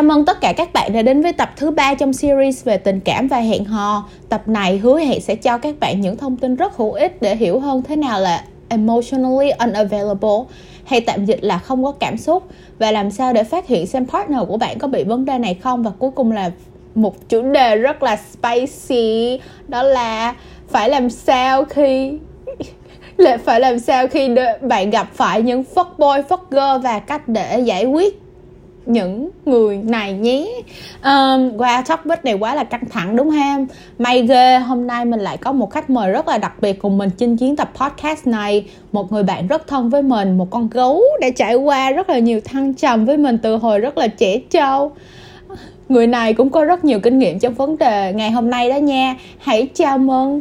Chào mừng tất cả các bạn đã đến với tập thứ ba trong series về tình cảm và hẹn hò. Tập này hứa hẹn sẽ cho các bạn những thông tin rất hữu ích để hiểu hơn thế nào là emotionally unavailable. Hay tạm dịch là không có cảm xúc. Và làm sao để phát hiện xem partner của bạn có bị vấn đề này không? Và cuối cùng là một chủ đề rất là spicy. Đó là phải làm sao khi là phải làm sao khi bạn gặp phải những fuckboy fuckgirl và cách để giải quyết những người này nhé. Um, Wow topic này quá là căng thẳng đúng không? May ghê hôm nay mình lại có một khách mời rất là đặc biệt cùng mình chinh chiến tập podcast này. Một người bạn rất thân với mình Một con gấu đã trải qua rất là nhiều thăng trầm với mình từ hồi rất là trẻ trâu. Người này cũng có rất nhiều kinh nghiệm trong vấn đề ngày hôm nay đó nha. Hãy chào mừng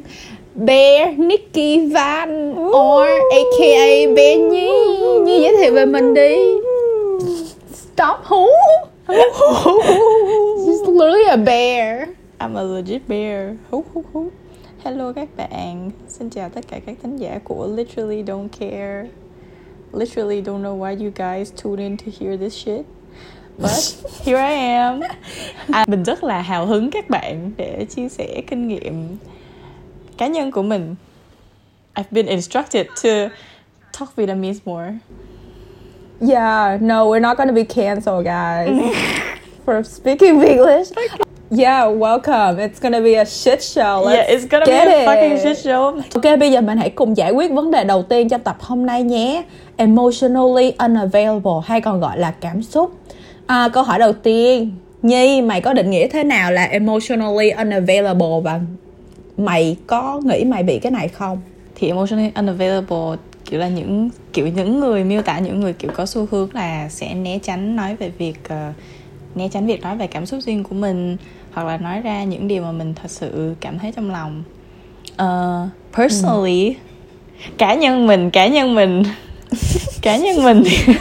Bear Nicky Van or aka Bear Nhi. Nhi giới thiệu về mình đi Stop who? She's literally a bear. I'm a legit bear. Hú hú hú. Hello các bạn. Xin chào tất cả các thính giả của Literally Don't Care. Literally don't know why you guys tune in to hear this shit. But here I am. À, mình rất là hào hứng các bạn để chia sẻ kinh nghiệm cá nhân của mình. I've been instructed to talk Vietnamese more. Yeah, no, we're not going to be canceled, guys, for speaking English. Yeah, welcome. It's gonna be a shit show. Let's yeah, it's gonna be a it. fucking shit show. Ok, bây giờ mình hãy cùng giải quyết vấn đề đầu tiên trong tập hôm nay nhé. Emotionally unavailable hay còn gọi là cảm xúc. À, câu hỏi đầu tiên, Nhi, mày có định nghĩa thế nào là emotionally unavailable và mày có nghĩ mày bị cái này không? Thì emotionally unavailable kiểu là những kiểu những người miêu tả những người kiểu có xu hướng là sẽ né tránh nói về việc uh, né tránh việc nói về cảm xúc riêng của mình hoặc là nói ra những điều mà mình thật sự cảm thấy trong lòng. Uh, personally ừ. cá nhân mình cá nhân mình cá nhân mình thì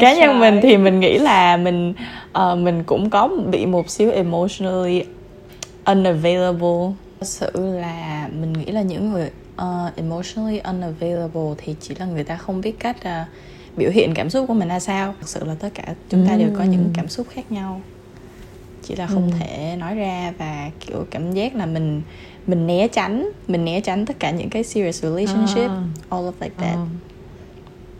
cá nhân mình thì mình nghĩ là mình uh, mình cũng có bị một xíu emotionally unavailable. Thật sự là mình nghĩ là những người uh, emotionally unavailable thì chỉ là người ta không biết cách uh, biểu hiện cảm xúc của mình là sao. Thực sự là tất cả chúng ta đều có những cảm xúc khác nhau. Chỉ là không ừ. thể nói ra và kiểu cảm giác là mình mình né tránh mình né tránh tất cả những cái serious relationship à. all of like that. Ờ.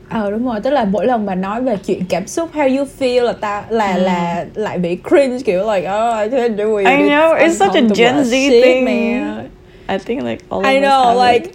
À, đúng rồi tức là mỗi lần mà nói về chuyện cảm xúc how you feel là ta là mm. là lại bị cringe kiểu like oh I can't do it I know it's such a Gen Z thing. man I think like all I know like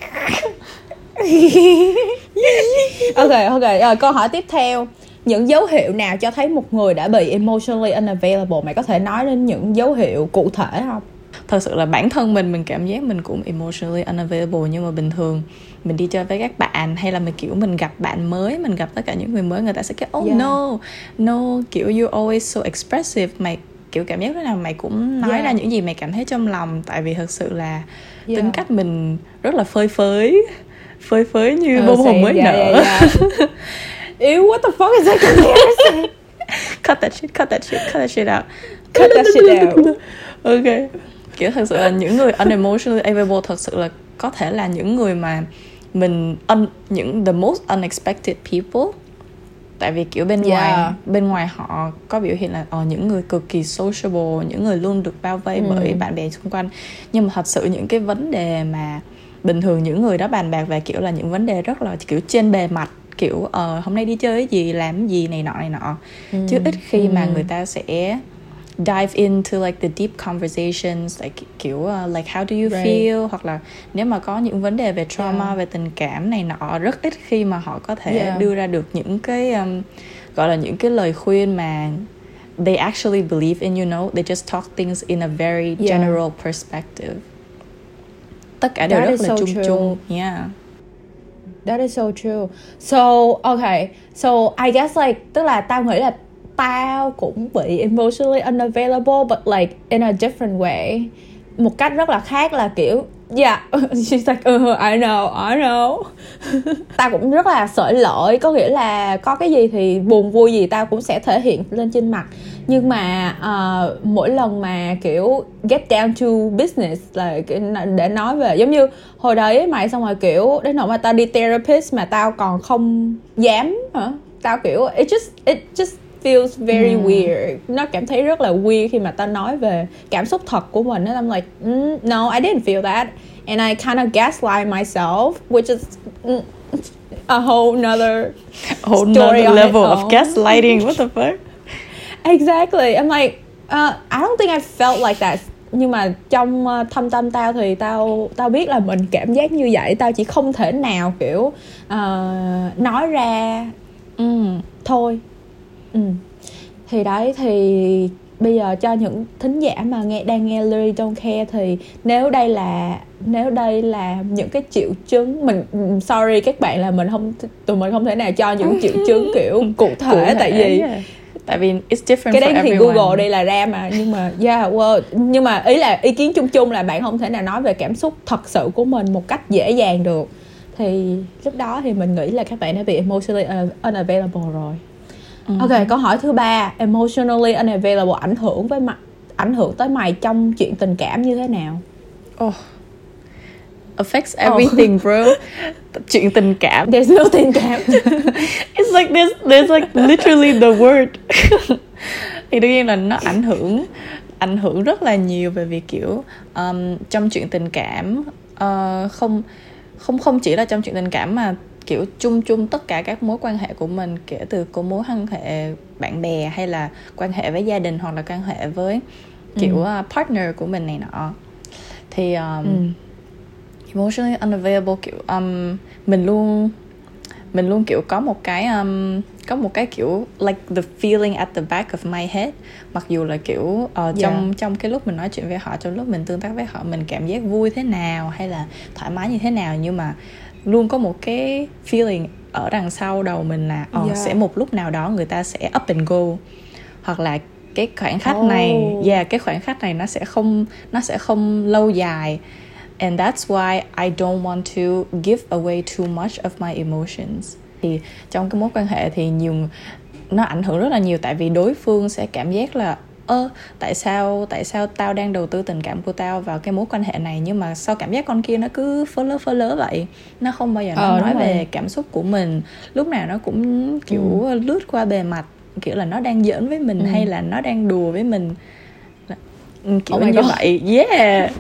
ok ok rồi câu hỏi tiếp theo. Những dấu hiệu nào cho thấy một người đã bị emotionally unavailable? Mày có thể nói đến những dấu hiệu cụ thể không? Thật sự là bản thân mình mình cảm giác mình cũng emotionally unavailable nhưng mà bình thường mình đi chơi với các bạn hay là mình kiểu mình gặp bạn mới mình gặp tất cả những người mới người ta sẽ kiểu oh yeah. no no kiểu you always so expressive. Mày kiểu cảm giác thế nào mày cũng nói yeah. ra những gì mày cảm thấy trong lòng tại vì thật sự là yeah. tính cách mình rất là phơi phới phơi phới như ừ, bông hồng mới yeah, nở yeah, yeah. Ew, what the fuck is that comparison? cut that shit, cut that shit, cut that shit out. Cut that shit out. ok. Kiểu thật sự là những người unemotionally available thật sự là có thể là những người mà mình un, những the most unexpected people tại vì kiểu bên yeah. ngoài bên ngoài họ có biểu hiện là uh, những người cực kỳ sociable những người luôn được bao vây ừ. bởi bạn bè xung quanh nhưng mà thật sự những cái vấn đề mà bình thường những người đó bàn bạc về kiểu là những vấn đề rất là kiểu trên bề mặt kiểu uh, hôm nay đi chơi cái gì làm gì này nọ này nọ ừ. chứ ít khi ừ. mà người ta sẽ dive into like the deep conversations like kiểu uh, like how do you right. feel hoặc là nếu mà có những vấn đề về trauma yeah. về tình cảm này nọ rất ít khi mà họ có thể yeah. đưa ra được những cái um, gọi là những cái lời khuyên mà they actually believe in you know they just talk things in a very yeah. general perspective tất cả đều That rất là so chung true. chung yeah That is so true. So, okay. So, I guess like tức là tao nghĩ là tao cũng bị emotionally unavailable but like in a different way. Một cách rất là khác là kiểu yeah she's like uh, I know I know. Tao cũng rất là sởi lỗi có nghĩa là có cái gì thì buồn vui gì tao cũng sẽ thể hiện lên trên mặt. Nhưng mà uh, mỗi lần mà kiểu get down to business là để nói về giống như hồi đấy mày xong rồi kiểu đến nỗi mà tao đi therapist mà tao còn không dám hả? Tao kiểu it just it just feels very mm. weird. Nó cảm thấy rất là weird khi mà ta nói về cảm xúc thật của mình I'm like mm, no I didn't feel that. And I kind of gaslight myself which is mm, a whole nother a whole nother level of gaslighting what the fuck? Exactly. I'm like uh, I don't think I felt like that. Nhưng mà trong uh, thâm tâm tao thì tao tao biết là mình cảm giác như vậy. Tao chỉ không thể nào kiểu uh, nói ra um, thôi um. thì đấy thì bây giờ cho những thính giả mà nghe đang nghe Larry Don't Care thì nếu đây là nếu đây là những cái triệu chứng mình sorry các bạn là mình không tụi mình không thể nào cho những triệu chứng kiểu cụ thể, cụ thể tại vì yeah tại vì it's different cái đấy thì everyone. Google đây là ra mà nhưng mà yeah well, nhưng mà ý là ý kiến chung chung là bạn không thể nào nói về cảm xúc thật sự của mình một cách dễ dàng được thì lúc đó thì mình nghĩ là các bạn đã bị emotionally unavailable rồi uh-huh. ok câu hỏi thứ ba emotionally unavailable ảnh hưởng với mặt ảnh hưởng tới mày trong chuyện tình cảm như thế nào oh affects everything, oh. bro. Chuyện tình cảm. There's no tình cảm. It's like there's there's like literally the word. thì đương nhiên là nó ảnh hưởng ảnh hưởng rất là nhiều về việc kiểu um, trong chuyện tình cảm uh, không không không chỉ là trong chuyện tình cảm mà kiểu chung chung tất cả các mối quan hệ của mình kể từ có mối quan hệ bạn bè hay là quan hệ với gia đình hoặc là quan hệ với kiểu ừ. partner của mình này nọ thì um, ừ emotionally unavailable kiểu um, mình luôn mình luôn kiểu có một cái um, có một cái kiểu like the feeling at the back of my head mặc dù là kiểu uh, yeah. trong trong cái lúc mình nói chuyện với họ trong lúc mình tương tác với họ mình cảm giác vui thế nào hay là thoải mái như thế nào nhưng mà luôn có một cái feeling ở đằng sau đầu mình là oh, yeah. sẽ một lúc nào đó người ta sẽ up and go hoặc là cái khoảnh khắc oh. này yeah cái khoảnh khắc này nó sẽ không nó sẽ không lâu dài and that's why I don't want to give away too much of my emotions thì trong cái mối quan hệ thì nhiều nó ảnh hưởng rất là nhiều tại vì đối phương sẽ cảm giác là ơ tại sao tại sao tao đang đầu tư tình cảm của tao vào cái mối quan hệ này nhưng mà sao cảm giác con kia nó cứ phớ lớ phớ lớ vậy? Nó không bao giờ nó ờ, nói về cảm xúc của mình. Lúc nào nó cũng kiểu ừ. lướt qua bề mặt kiểu là nó đang giỡn với mình ừ. hay là nó đang đùa với mình. Kiểu oh như God. vậy. Yeah.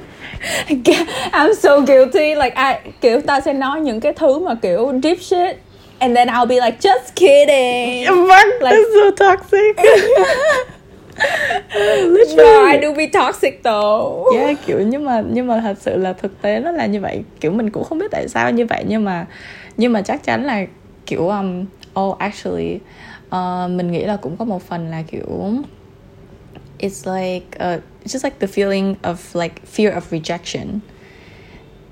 I'm so guilty. Like I kiểu ta sẽ nói những cái thứ mà kiểu deep shit and then I'll be like just kidding. Fuck, like, that's so toxic no, I do be toxic though. Yeah kiểu nhưng mà nhưng mà thật sự là thực tế nó là như vậy. Kiểu mình cũng không biết tại sao như vậy nhưng mà nhưng mà chắc chắn là kiểu um, oh actually uh, mình nghĩ là cũng có một phần là kiểu it's like uh, it's just like the feeling of like fear of rejection.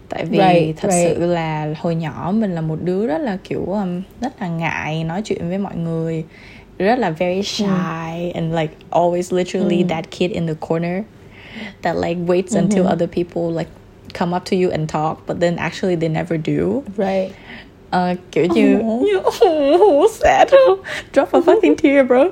Tại vì right, thật right. sự là hồi nhỏ mình là một đứa rất là kiểu um, rất là ngại nói chuyện với mọi người rất là very shy mm. and like always literally mm. that kid in the corner that like waits mm-hmm. until other people like come up to you and talk but then actually they never do right uh, kiểu như oh. oh, sad drop a fucking tear bro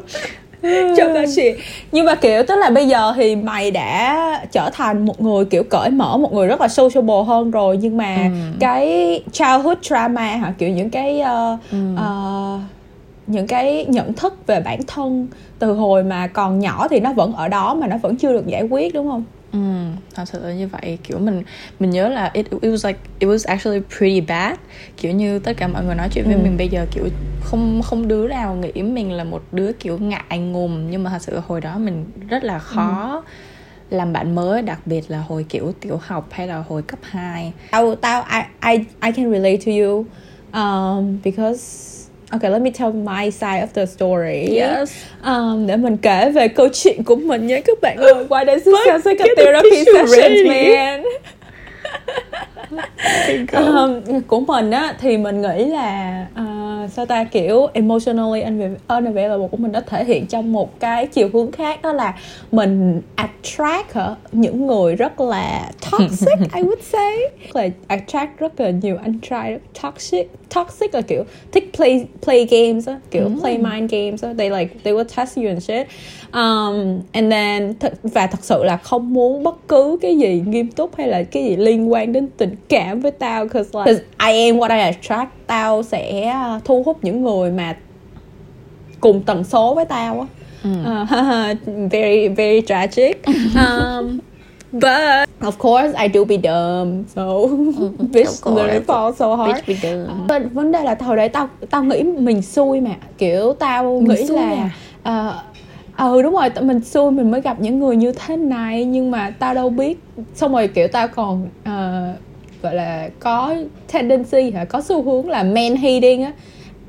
cho ca sĩ nhưng mà kiểu tức là bây giờ thì mày đã trở thành một người kiểu cởi mở một người rất là sociable hơn rồi nhưng mà ừ. cái childhood trauma hả kiểu những cái uh, ừ. uh, những cái nhận thức về bản thân từ hồi mà còn nhỏ thì nó vẫn ở đó mà nó vẫn chưa được giải quyết đúng không? Ừ, thật sự là như vậy. Kiểu mình mình nhớ là it, it was like it was actually pretty bad. Kiểu như tất cả mọi người nói chuyện với ừ. mình bây giờ kiểu không không đứa nào nghĩ mình là một đứa kiểu ngại ngùng. Nhưng mà thật sự hồi đó mình rất là khó ừ. làm bạn mới đặc biệt là hồi kiểu tiểu học hay là hồi cấp 2 tao tao I I I can relate to you um, because Okay, let me tell my side of the story. Yes. Um, để mình kể về câu chuyện của mình nhé các bạn ơi. Why does this sound like a therapy session, man? Um, của mình á thì mình nghĩ là uh, sao ta kiểu emotionally unavailable của mình nó thể hiện trong một cái chiều hướng khác đó là mình attract hả những người rất là toxic I would say là attract rất là nhiều anh trai toxic toxic là kiểu thích play play games á kiểu mm. play mind games á they like they will test you and shit um, and then th- và thật sự là không muốn bất cứ cái gì nghiêm túc hay là cái gì liên quan đến tình cảm với tao cause like cause I am what I attract. Tao sẽ uh, thu hút những người mà cùng tần số với tao á. Uh, very very tragic. Um, but of course I do be dumb so bitch literally fall so hard. Bitch be dumb. But vấn đề là hồi đấy tao tao nghĩ mình xui mà. Kiểu tao Mình nghĩ là à? ờ ừ đúng rồi tụi mình xui mình mới gặp những người như thế này nhưng mà tao đâu biết. Xong rồi kiểu tao còn uh, gọi là có tendency hả? Có xu hướng là man hating á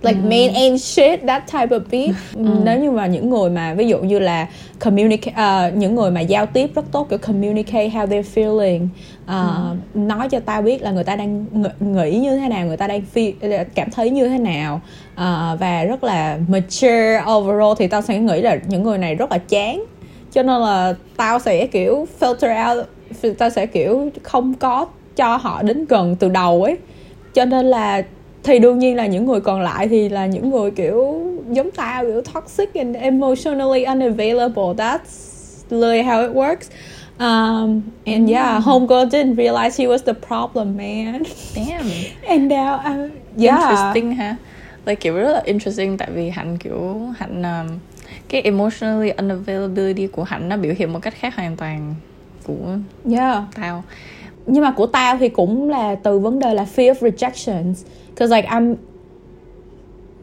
like man ain't shit that type of beat. Nếu như mà những người mà ví dụ như là communicate ờ, những người mà giao tiếp rất tốt kiểu communicate how they're feeling ờ, nói cho tao biết là người ta đang ng- nghĩ như thế nào người ta đang feel, cảm thấy như thế nào ờ, và rất là mature overall thì tao sẽ nghĩ là những người này rất là chán. Cho nên là tao sẽ kiểu filter out tao sẽ kiểu không có cho họ đến gần từ đầu ấy. Cho nên là thì đương nhiên là những người còn lại thì là những người kiểu giống tao kiểu toxic and emotionally unavailable that's literally how it works um, and yeah homegirl didn't realize she was the problem man Damn. and now I, yeah Interesting ha. Like kiểu rất là interesting tại vì hạnh kiểu hạnh um, cái emotionally unavailability của hạnh nó biểu hiện một cách khác hoàn toàn của yeah tao. Nhưng mà của tao thì cũng là từ vấn đề là fear of rejection because like I'm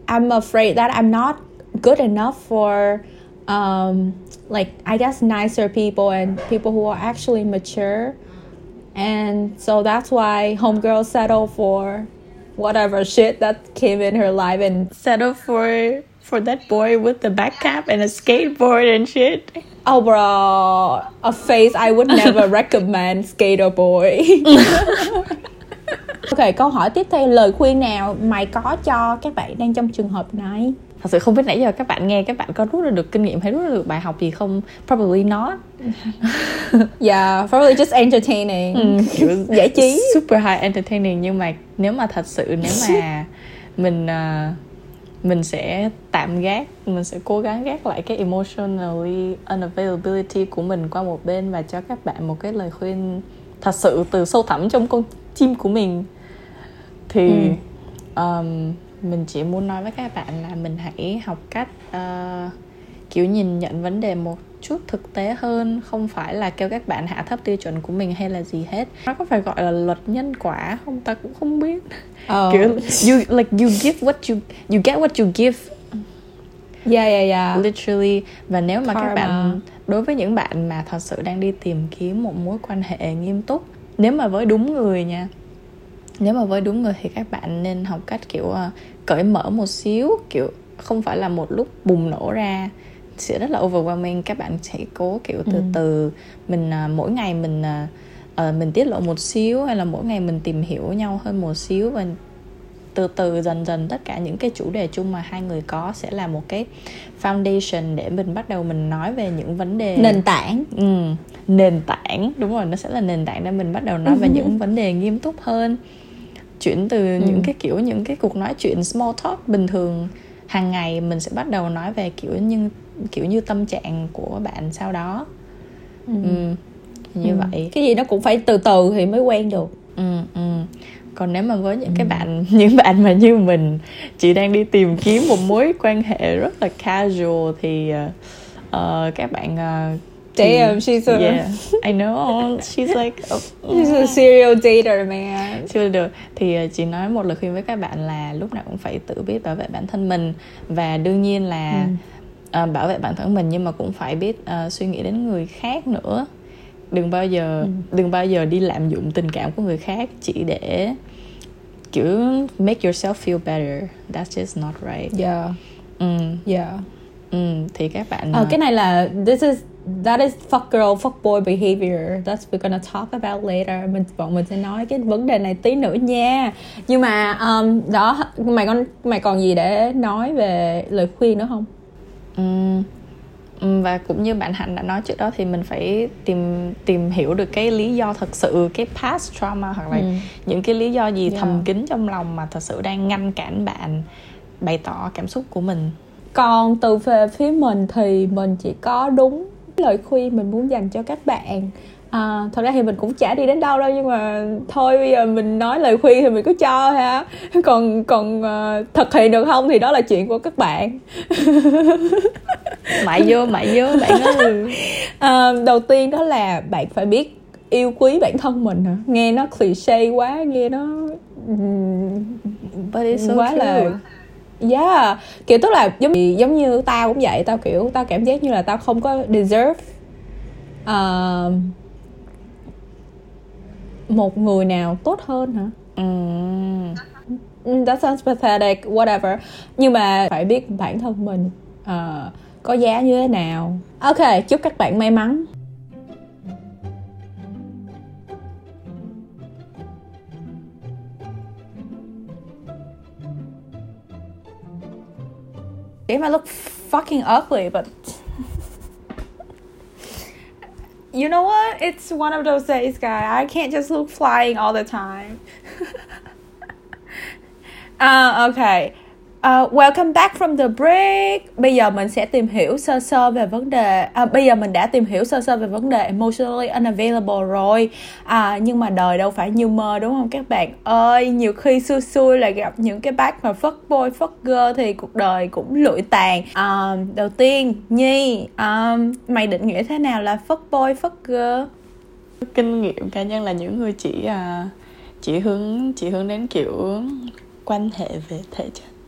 I'm afraid that I'm not good enough for um like I guess nicer people and people who are actually mature and so that's why homegirl settled for whatever shit that came in her life and Settle for for that boy with the back cap and a skateboard and shit. Oh bro a face I would never recommend skater boy Ok, câu hỏi tiếp theo lời khuyên nào mày có cho các bạn đang trong trường hợp này? Thật sự không biết nãy giờ các bạn nghe các bạn có rút ra được kinh nghiệm hay rút ra được bài học gì không? Probably not. Yeah, probably just entertaining. kiểu Giải trí. super high entertaining nhưng mà nếu mà thật sự nếu mà mình à, mình sẽ tạm gác mình sẽ cố gắng gác lại cái emotionally unavailability của mình qua một bên và cho các bạn một cái lời khuyên thật sự từ sâu thẳm trong con tim của mình. Thì um, mình chỉ muốn nói với các bạn là mình hãy học cách ờ, kiểu nhìn nhận vấn đề một chút thực tế hơn không phải là kêu các bạn hạ thấp tiêu chuẩn của mình hay là gì hết nó có phải gọi là luật nhân quả không ta cũng không biết Ờ. kiểu you like you give what you you get what you give Yeah, yeah, yeah. literally và nếu mà các Karma. bạn đối với những bạn mà thật sự đang đi tìm kiếm một mối quan hệ nghiêm túc nếu mà với đúng người nha nếu mà với đúng người thì các bạn nên học cách kiểu ờ, cởi mở một xíu kiểu không phải là một lúc bùng nổ ra sẽ rất là overwhelming các bạn sẽ cố kiểu từ Ừ. từ mình ờ, mỗi ngày mình ờ, ờ, mình tiết lộ một xíu hay là mỗi ngày mình tìm hiểu nhau hơn một xíu và từ từ dần dần tất cả những cái chủ đề chung mà hai người có sẽ là một cái foundation để mình bắt đầu mình nói về những vấn đề Nền tảng. ừ, nền tảng đúng rồi nó sẽ là nền tảng để mình bắt đầu nói về những vấn đề nghiêm túc hơn chuyển từ những cái kiểu những cái cuộc nói chuyện small talk bình thường hàng ngày mình sẽ bắt đầu nói về kiểu như kiểu như tâm trạng của bạn sau đó ừ. như Ừ. vậy Cái gì nó cũng phải từ từ thì mới quen được. ừ, ừ. còn nếu mà với những cái bạn những bạn mà như mình chỉ đang đi tìm kiếm một mối quan hệ rất là casual thì ờ, các bạn ờ, thì- Damn, she's a- yeah I know she's like oh, She's a serial dater, man. chưa được thì ờ, chị nói một lời khuyên với các bạn là lúc nào cũng phải tự biết bảo vệ bản thân mình và đương nhiên là ờ, bảo vệ bản thân mình nhưng mà cũng phải biết ờ, suy nghĩ đến người khác nữa. Đừng bao giờ đừng bao giờ đi lạm dụng tình cảm của người khác chỉ để kiểu make yourself feel better. That's just not right. Yeah, ừ, yeah. ừ, thì các bạn Ờ, ờ, cái này là this is that is fuck girl fuck boy behavior. That's we're gonna talk about later. Mình bọn mình sẽ nói cái vấn đề này tí nữa nha. Nhưng mà um, đó mày còn mày còn gì để nói về lời khuyên nữa không Ừm, và cũng như bạn hạnh đã nói trước đó thì mình phải tìm tìm hiểu được cái lý do thật sự cái past trauma hoặc là Ừ. những cái lý do gì Yeah. thầm kín trong lòng mà thật sự đang ngăn cản bạn bày tỏ cảm xúc của mình còn từ về phía mình thì mình chỉ có đúng lời khuyên mình muốn dành cho các bạn À, thật ra thì mình cũng chả đi đến đâu đâu nhưng mà thôi bây giờ mình nói lời khuyên thì mình cứ cho ha. Còn còn uh, thực hiện được không thì đó là chuyện của các bạn. Mãi vô mãi vô bạn ơi. À, đầu tiên đó là bạn phải biết yêu quý bản thân mình hả? Nghe nó cliché quá nghe nó But it's so quá true. là yeah kiểu tức là giống giống như tao cũng vậy tao kiểu tao cảm giác như là tao không có deserve uh, một người nào tốt hơn hả? Mm. Mm, that sounds pathetic whatever. Nhưng mà phải biết bản thân mình uh, có giá như thế nào. Ok chúc các bạn may mắn. Damn, I look fucking ugly, but you know what? It's one of those days, guy. I can't just look flying all the time. uh, okay. Uh, welcome back from the break. Bây giờ mình sẽ tìm hiểu sơ sơ về vấn đề. À, bây giờ mình đã tìm hiểu sơ sơ về vấn đề emotionally unavailable rồi. À, nhưng mà đời đâu phải như mơ đúng không các bạn ơi? Nhiều khi xui xui là gặp những cái bác mà fuck boy fuck girl thì cuộc đời cũng lụi tàn. À, đầu tiên Nhi, um, mày định nghĩa thế nào là fuck boy fuck girl? kinh nghiệm cá nhân là những người chỉ uh, chỉ hướng chỉ hướng đến kiểu quan hệ về thể chất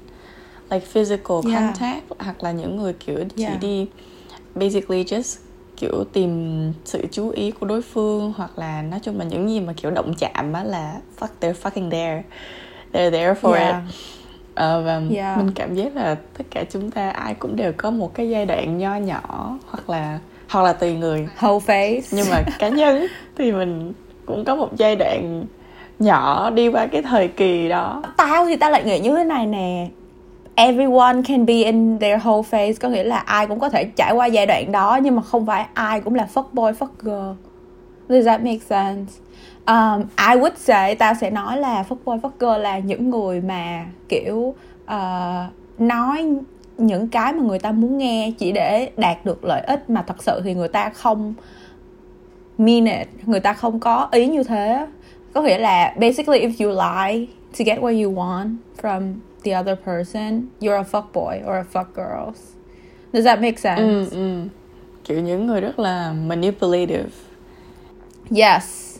like physical Yeah. contact hoặc là những người kiểu chỉ Yeah. đi basically just kiểu tìm sự chú ý của đối phương hoặc là nói chung là những gì mà kiểu động chạm á là fuck they're fucking there they're there for Yeah. it Ờ, và Yeah. mình cảm giác là tất cả chúng ta ai cũng đều có một cái giai đoạn nho nhỏ hoặc là hoặc là tùy người Whole face. nhưng mà cá nhân thì mình cũng có một giai đoạn nhỏ đi qua cái thời kỳ đó tao thì tao lại nghĩ như thế này nè everyone can be in their whole phase có nghĩa là ai cũng có thể trải qua giai đoạn đó nhưng mà không phải ai cũng là fuck boy fuck girl. Does that make sense? Um, I would say tao sẽ nói là fuck boy fuck girl là những người mà kiểu uh, nói những cái mà người ta muốn nghe chỉ để đạt được lợi ích mà thật sự thì người ta không mean it. Người ta không có ý như thế. Có nghĩa là basically if you lie to get what you want from the other person you're a fuck boy or a fuck girl does that make sense? Ừ, ừ. kiểu những người rất là manipulative. Yes.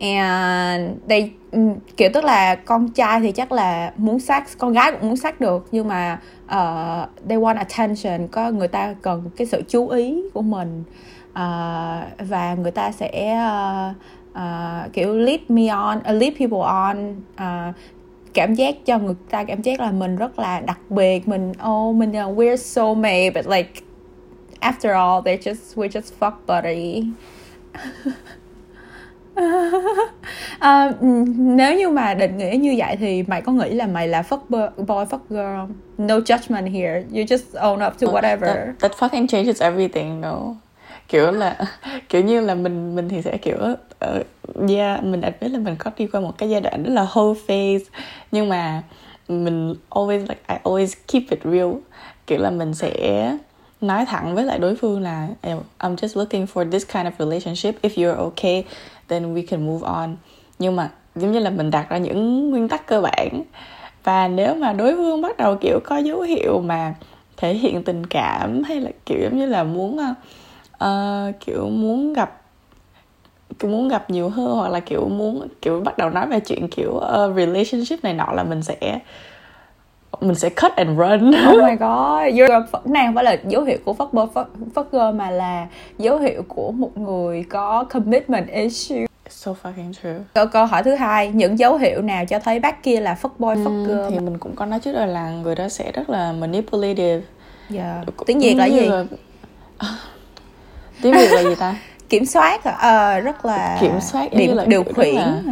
And they ừm, kiểu tức là con trai thì chắc là muốn sex con gái cũng muốn sex được nhưng mà uh, they want attention có người ta cần cái sự chú ý của mình. Uh, và người ta sẽ uh, uh, kiểu lead me on uh, lead people on uh, cảm giác cho người ta cảm giác là mình rất là đặc biệt mình oh mình là we're soulmate but like after all they just we're just fuck buddy À, nếu như mà định nghĩa như vậy thì mày có nghĩ là mày là fuck boy, fuck girl? No judgment here. You just own up to whatever. that, that fucking changes everything no kiểu là kiểu như là mình mình thì sẽ kiểu ờ, uh, yeah mình đã biết là mình có đi qua một cái giai đoạn rất là whole phase nhưng mà mình always like I always keep it real. Kiểu là mình sẽ nói thẳng với lại đối phương là I'm just looking for this kind of relationship. If you're okay then we can move on. Nhưng mà giống như là mình đặt ra những nguyên tắc cơ bản. Và nếu mà đối phương bắt đầu kiểu có dấu hiệu mà thể hiện tình cảm hay là kiểu giống như là muốn ờ, uh, kiểu muốn gặp kiểu muốn gặp nhiều hơn hoặc là kiểu muốn kiểu bắt đầu nói về chuyện kiểu uh, relationship này nọ là mình sẽ mình sẽ cut and run oh my god, you're a này không phải là dấu hiệu của fuck boy fuck, fuck girl mà là dấu hiệu của một người có commitment issue. so fucking true Câu câu hỏi thứ hai, những dấu hiệu nào cho thấy bác kia là fuck boy fuck Ừm, girl? thì mình cũng có nói trước rồi là người đó sẽ rất là manipulative Yeah. Tiếng Việt là gì? là- tiếng việt là gì ta Kiểm soát, ờ, rất là Kiểm soát, điểm là điều khiển. là-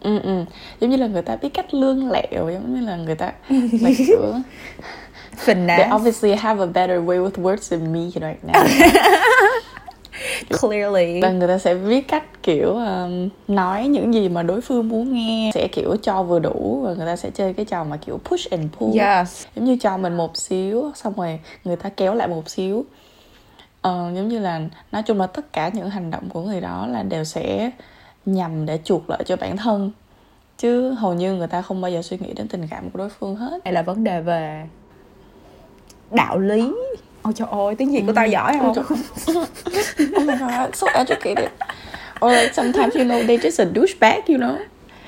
ừ, ừ. giống như là người ta biết cách lương lẹo giống như là người ta là kiểu Phình they obviously have a better way with words than me right now Clearly. và người ta sẽ biết cách kiểu um, nói những gì mà đối phương muốn nghe sẽ kiểu cho vừa đủ và người ta sẽ chơi cái trò mà kiểu push and pull Yes. giống như cho mình một xíu xong rồi người ta kéo lại một xíu ờ, giống như là nói chung là tất cả những hành động của người đó là đều sẽ nhằm để chuộc lợi cho bản thân. Chứ hầu như người ta không bao giờ suy nghĩ đến tình cảm của đối phương hết. Hay là vấn đề về đạo lý? Ôi trời ơi tiếng việt của tao giỏi không? Oh my god so educated. Or like sometimes you know they just a douchebag you know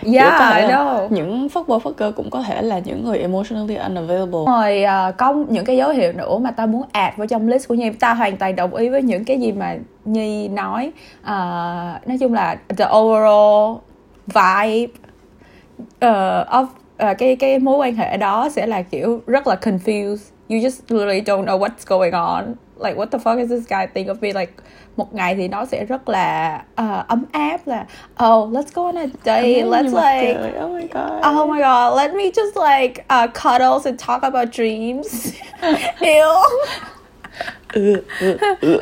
Yeah, I know. Những fuckboy fucker cũng có thể là những người emotionally unavailable. Rồi uh, có những cái dấu hiệu nữa mà tao muốn add vào trong list của Nhi. Tao hoàn toàn đồng ý với những cái gì mà Nhi nói. Uh, nói chung là the overall vibe uh, of uh, cái cái mối quan hệ đó sẽ là kiểu rất là confused. You just literally don't know what's going on. Like what the fuck is this guy think of me? Like một ngày thì nó sẽ rất là uh, ấm áp là oh let's go on a date let's like oh my god oh my god let me just like uh, cuddles and talk about dreams Ew. Ừ, ừ, ừ.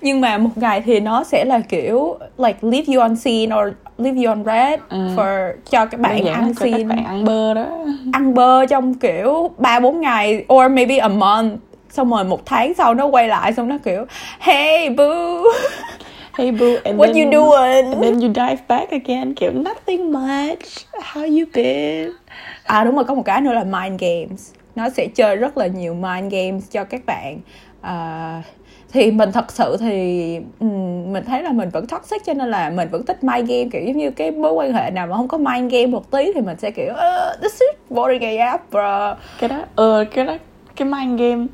nhưng mà một ngày thì nó sẽ là kiểu like leave you on scene or leave you on red ừ. for cho các bạn ăn xin các bạn ăn bơ đó. Ăn bơ trong kiểu ba bốn ngày or maybe a month. Xong rồi một tháng sau nó quay lại xong nó kiểu hey boo. Hey boo and what then, you doing? and then you dive back again kiểu nothing much. How you been? À đúng rồi có một cái nữa là mind games nó sẽ chơi rất là nhiều mind games cho các bạn. Uh, thì mình thật sự thì mình thấy là mình vẫn toxic cho nên là mình vẫn thích mind game kiểu giống như cái mối quan hệ nào mà không có mind game một tí thì mình sẽ kiểu uh, this is boring yeah bro. Cái đó ờ uh, cái đó cái mind game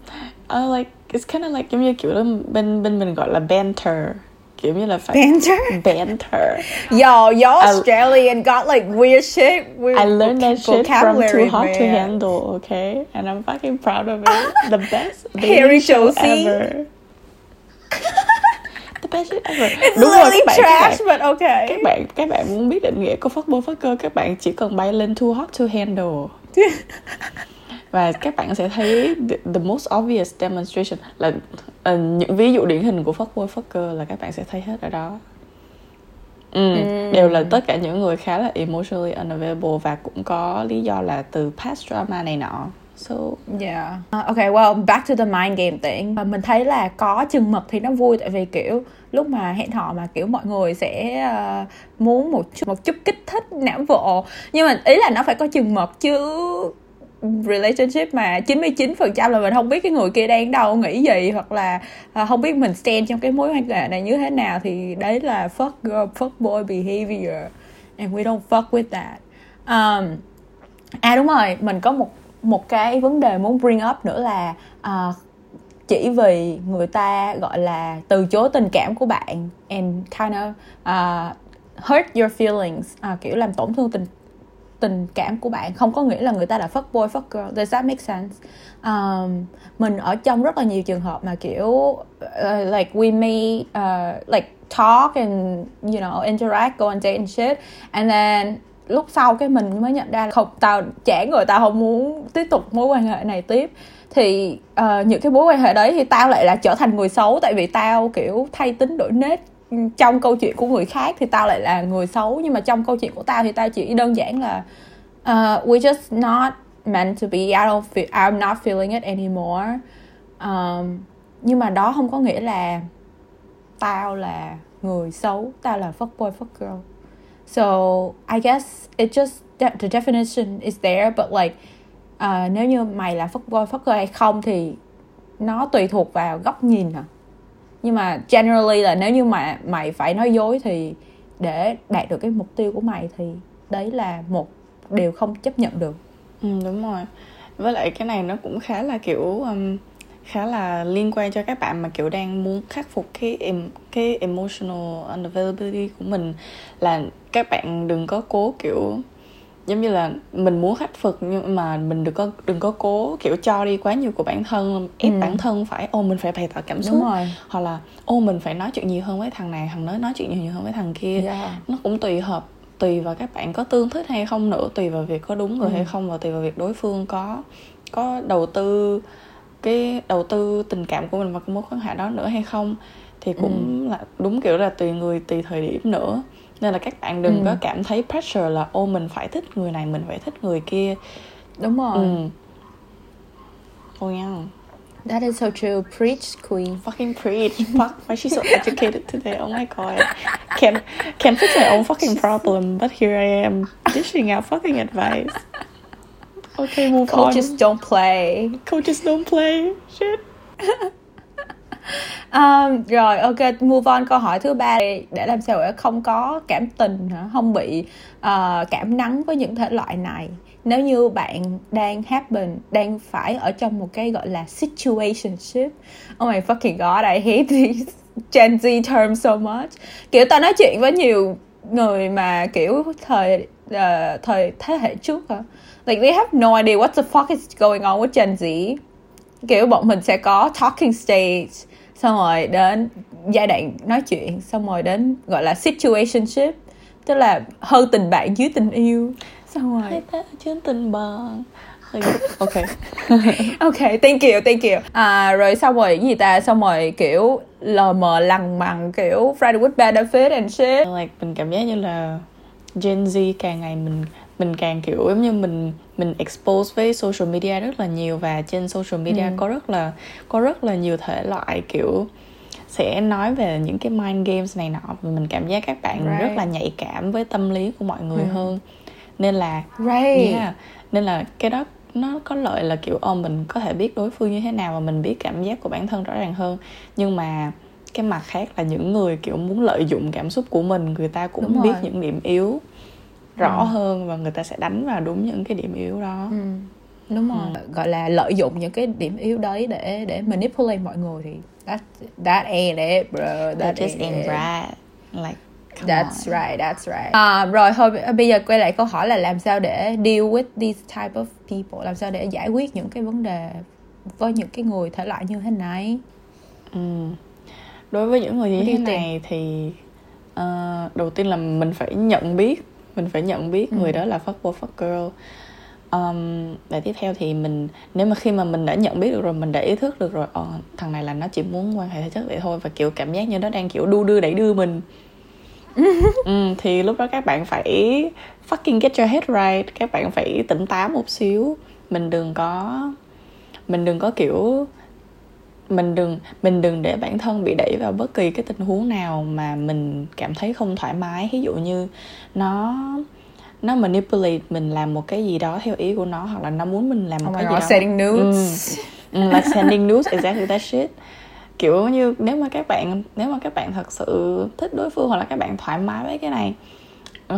uh, like it's kind of like giống như kiểu bên bên mình gọi là banter kiểu như là phải banter. Banter. Yo yo Australian got like weird shit. Weird I learned that shit from Too Hot man. to Handle okay? And I'm fucking proud of it. The best Harry show ever. The best shit ever. It's Đúng literally rồi, trash bạn, but okay. các bạn các bạn muốn biết định nghĩa của fuckboy fucker các bạn chỉ cần bay lên Too Hot to Handle và các bạn sẽ thấy the, the most obvious demonstration là uh, những ví dụ điển hình của fuckboy fucker là các bạn sẽ thấy hết ở đó ừ, mm. đều là tất cả những người khá là emotionally unavailable và cũng có lý do là từ past drama này nọ So yeah. Uh, okay, well, back to the mind game thing. Uh, mình thấy là có chừng mực thì nó vui tại vì kiểu lúc mà hẹn hò mà kiểu mọi người sẽ uh, muốn một chút một chút kích thích não bộ. Nhưng mà ý là nó phải có chừng mực chứ relationship mà 99% là mình không biết cái người kia đang đâu nghĩ gì hoặc là à, không biết mình stand trong cái mối quan hệ này như thế nào thì đấy là fuck girl fuck boy behavior and we don't fuck with that. Um, à đúng rồi mình có một một cái vấn đề muốn bring up nữa là uh, chỉ vì người ta gọi là từ chối tình cảm của bạn and kind of uh, hurt your feelings uh, kiểu làm tổn thương tình tình cảm của bạn không có nghĩa là người ta là fuck boy fuck girl. Does that make sense? Um, mình ở trong rất là nhiều trường hợp mà kiểu uh, like we may uh, like talk and you know interact go on date and shit. And then lúc sau cái mình mới nhận ra là không tao chán rồi tao không muốn tiếp tục mối quan hệ này tiếp. Thì uh, những cái mối quan hệ đấy thì tao lại là trở thành người xấu tại vì tao kiểu thay tính đổi nết trong câu chuyện của người khác thì tao lại là người xấu nhưng mà trong câu chuyện của tao thì tao chỉ đơn giản là uh, we just not meant to be I don't feel I'm not feeling it anymore. Um, nhưng mà đó không có nghĩa là tao là người xấu tao là fuck boy fuck girl. So I guess it just the definition is there but like uh, nếu như mày là fuck boy fuck girl hay không thì nó tùy thuộc vào góc nhìn à nhưng mà generally là nếu như mà mày phải nói dối thì để đạt được cái mục tiêu của mày thì đấy là một điều không chấp nhận được. Ừ, đúng rồi. Với lại cái này nó cũng khá là kiểu um, khá là liên quan cho các bạn mà kiểu đang muốn khắc phục cái em cái emotional unavailability của mình là các bạn đừng có cố kiểu giống như là mình muốn khắc phục nhưng mà mình đừng có đừng có cố kiểu cho đi quá nhiều của bản thân ép ừ. bản thân phải ô mình phải bày tỏ cảm xúc hoặc là ô mình phải nói chuyện nhiều hơn với thằng này thằng nói nói chuyện nhiều hơn với thằng kia yeah. nó cũng tùy hợp tùy vào các bạn có tương thích hay không nữa tùy vào việc có đúng rồi ừ. hay không và tùy vào việc đối phương có có đầu tư cái đầu tư tình cảm của mình vào cái mối quan hệ đó nữa hay không thì cũng ừ. là đúng kiểu là tùy người tùy thời điểm nữa nên là các bạn đừng ừ. có cảm thấy pressure là ô mình phải thích người này mình phải thích người kia đúng rồi ừ. thôi nha That is so true. Preach, queen. Fucking preach. Fuck, why she so educated today? Oh my god. Can't can't fix my own fucking problem, but here I am dishing out fucking advice. Okay, move Coaches on. don't play. Coaches don't play. Shit. Um, rồi ok move on câu hỏi thứ ba để làm sao để không có cảm tình hả? Không bị uh, cảm nắng với những thể loại này. Nếu như bạn đang happen đang phải ở trong một cái gọi là situationship. Oh my fucking god I hate these Gen Z terms so much. Kiểu tao nói chuyện với nhiều người mà kiểu thời uh, thời thế hệ trước hả? Like they have no idea what the fuck is going on with Gen Z kiểu bọn mình sẽ có talking stage xong rồi đến giai đoạn nói chuyện xong rồi đến gọi là situationship tức là hơn tình bạn dưới tình yêu xong rồi trên tình. Like, okay. ok thank you thank you à, rồi xong rồi gì ta xong rồi kiểu lờ mờ lằng mằng kiểu friend with benefit and shit like mình cảm giác như là Gen Z càng ngày mình mình càng kiểu giống như mình mình expose với social media rất là nhiều và trên social media Ừ. có rất là có rất là nhiều thể loại kiểu sẽ nói về những cái mind games này nọ và mình cảm giác các bạn Right. rất là nhạy cảm với tâm lý của mọi người Ừ. hơn nên là right Yeah. Nên là cái đó nó có lợi là kiểu ô mình có thể biết đối phương như thế nào và mình biết cảm giác của bản thân rõ ràng hơn nhưng mà cái mặt khác là những người kiểu muốn lợi dụng cảm xúc của mình người ta cũng Đúng biết rồi. những điểm yếu rõ Ừ. hơn và người ta sẽ đánh vào đúng những cái điểm yếu đó ừ. đúng rồi gọi là lợi dụng những cái điểm yếu đấy để để manipulate mọi người thì that that ain't it bro that, that just ain't right like come That's on. right, that's right. À, rồi thôi bây giờ quay lại câu hỏi là làm sao để deal with these type of people, làm sao để giải quyết những cái vấn đề với những cái người thể loại như thế này. Ừ. Đối với những người như thế này thì ờ, đầu tiên là mình phải nhận biết mình phải nhận biết Ừ. người đó là fuck boy fuck girl. Um, và tiếp theo thì mình nếu mà khi mà mình đã nhận biết được rồi mình đã ý thức được rồi ờ, thằng này là nó chỉ muốn quan hệ thể chất vậy thôi và kiểu cảm giác như nó đang kiểu đu đưa đẩy đưa mình. Ừ, thì lúc đó các bạn phải fucking get your head right các bạn phải tỉnh táo một xíu. Mình đừng có mình đừng có kiểu mình đừng mình đừng để bản thân bị đẩy vào bất kỳ cái tình huống nào mà mình cảm thấy không thoải mái. Ví dụ như nó nó manipulate mình làm một cái gì đó theo ý của nó hoặc là nó muốn mình làm một Oh cái god, gì đó. sending nudes. Ừ, like sending news exactly that shit. Kiểu như nếu mà các bạn nếu mà các bạn thật sự thích đối phương hoặc là các bạn thoải mái với cái này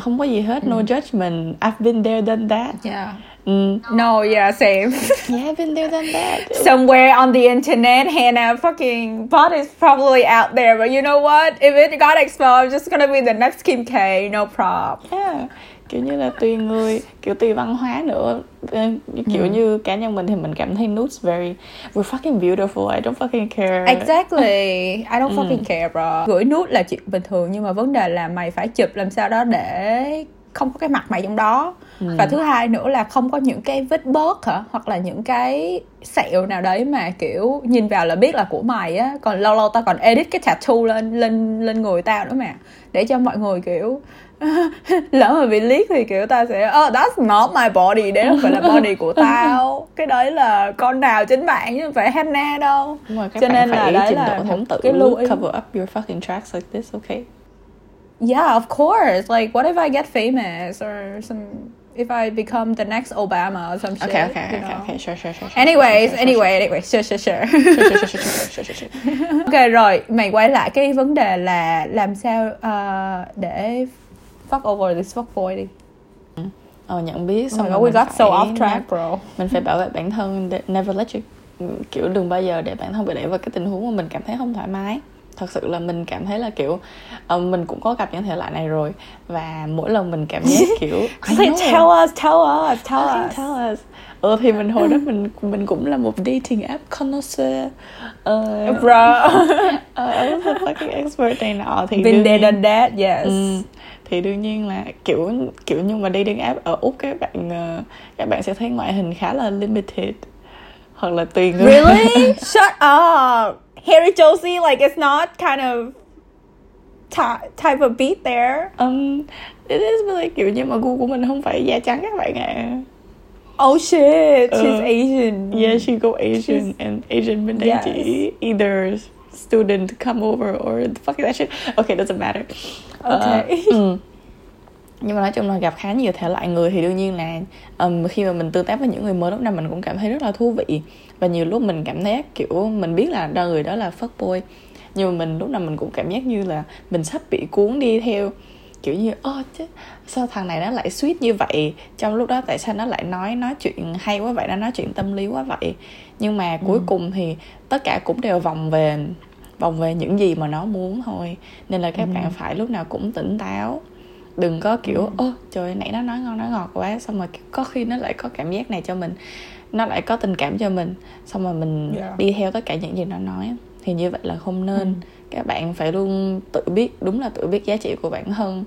không có gì hết no judgment. I've been there done that. Yeah. Ừ. No, yeah, same. yeah I've been there done that Somewhere on the internet, Hannah fucking bot is probably out there, but you know what? If it got exposed, I'm just gonna be the next Kim K, no problem. yeah. kiểu như là tùy người kiểu tùy văn hóa nữa Ờ, kiểu như cá nhân mình thì mình cảm thấy nudes very we're fucking beautiful I don't fucking care Exactly. I don't fucking care bro. Gửi nút là chuyện bình thường nhưng mà vấn đề là mày phải chụp làm sao đó để không có cái mặt mày trong đó. Và thứ hai nữa là không có những cái vết bớt hả? Hoặc là những cái sẹo nào đấy mà kiểu nhìn vào là biết là của mày á. Còn lâu lâu tao còn edit cái tattoo lên lên lên người tao nữa mà. Để cho mọi người kiểu lỡ mà bị liếc thì kiểu ta sẽ oh that's not my body đấy không phải là body của tao. Cái đấy là con nào trên mạng chứ không phải Hannah đâu. Đúng rồi, các cho bạn nên phải là đấy trình là độ tử cái lưu cover up your fucking tracks like this okay yeah of course. Like what if I get famous or some if I become the next Obama or some shit okay okay okay okay. Sure sure sure, anyways anyway anyway. Sure sure sure. Sure, sure, sure, sure, sure, sure, sure, sure. ok rồi. Mày quay lại cái vấn đề là làm sao ờ, để fuck over this fuck boy đi. Ờ nhận biết oh xong my rồi we got so off track bro. mình phải bảo vệ bản thân never let you. Kiểu đừng bao giờ để bản thân bị đẩy vào cái tình huống mà mình cảm thấy không thoải mái thật sự là mình cảm thấy là kiểu ờ, mình cũng có gặp những thể loại này rồi. Và mỗi lần mình cảm giác kiểu know. tell us tell us tell us. tell us. Ừ thì mình hồi đó mình mình cũng là một dating app connoisseur. Ờ, bro. a fucking expert này nọ. Thì been there done that yes. Ừ, thì đương nhiên là kiểu kiểu như mà dating app ở úc các bạn ờ, các bạn sẽ thấy ngoại hình khá là limited. Hoặc là tùy người. Really? Shut up. Harry Josie, like it's not kind of ty- type of beat there. um, it is but like, kiểu như mà gu của mình không phải da trắng các bạn ạ Oh shit, she's uh, Asian. Yeah, she go Asian she's... and Asian bên đây yes. either student come over or the fuck that shit. Okay, doesn't matter. Okay. Uh, um, nhưng mà nói chung là gặp khá nhiều thể loại người thì đương nhiên là um, khi mà mình tương tác với những người mới lúc nào mình cũng cảm thấy rất là thú vị. Và nhiều lúc mình cảm thấy kiểu mình biết là đôi người đó là phất boy nhưng mà mình lúc nào mình cũng cảm giác như là mình sắp bị cuốn đi theo. Kiểu như ơ chứ sao thằng này nó lại sweet như vậy? Trong lúc đó tại sao nó lại nói nói chuyện hay quá vậy nó nói chuyện tâm lý quá vậy? Nhưng mà cuối ừ. cùng thì tất cả cũng đều vòng về vòng về những gì mà nó muốn thôi. Nên là các ừ. bạn phải lúc nào cũng tỉnh táo đừng có kiểu ừ. ơ trời nãy nó nói ngon nói ngọt quá xong rồi có khi nó lại có cảm giác này cho mình nó lại có tình cảm cho mình xong rồi mình yeah. đi theo tất cả những gì nó nói thì như vậy là không nên ừ. các bạn phải luôn tự biết đúng là tự biết giá trị của bản thân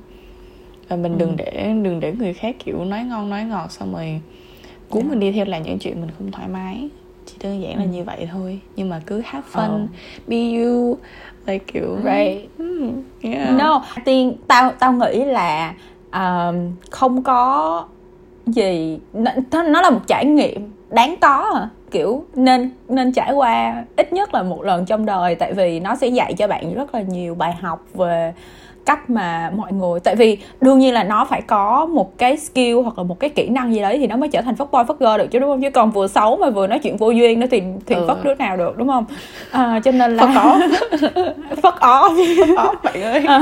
và mình ừ. đừng để đừng để người khác kiểu nói ngon nói ngọt xong rồi cuốn yeah. mình đi theo là những chuyện mình không thoải mái chỉ đơn giản là ừ. như vậy thôi nhưng mà cứ have fun oh. be you like kiểu right. Yeah. no tiên tao tao nghĩ là um, không có gì nó, nó là một trải nghiệm đáng có à. Kiểu nên nên trải qua ít nhất là một lần trong đời tại vì nó sẽ dạy cho bạn rất là nhiều bài học về cách mà mọi người tại vì đương nhiên là nó phải có một cái skill hoặc là một cái kỹ năng gì đấy thì nó mới trở thành phất boy phất girl được chứ đúng không? Chứ còn vừa xấu mà vừa nói chuyện vô duyên nữa thì thì ừ. phất đứa nào được đúng không? À, cho nên là phất ó phất ó bạn ơi. À.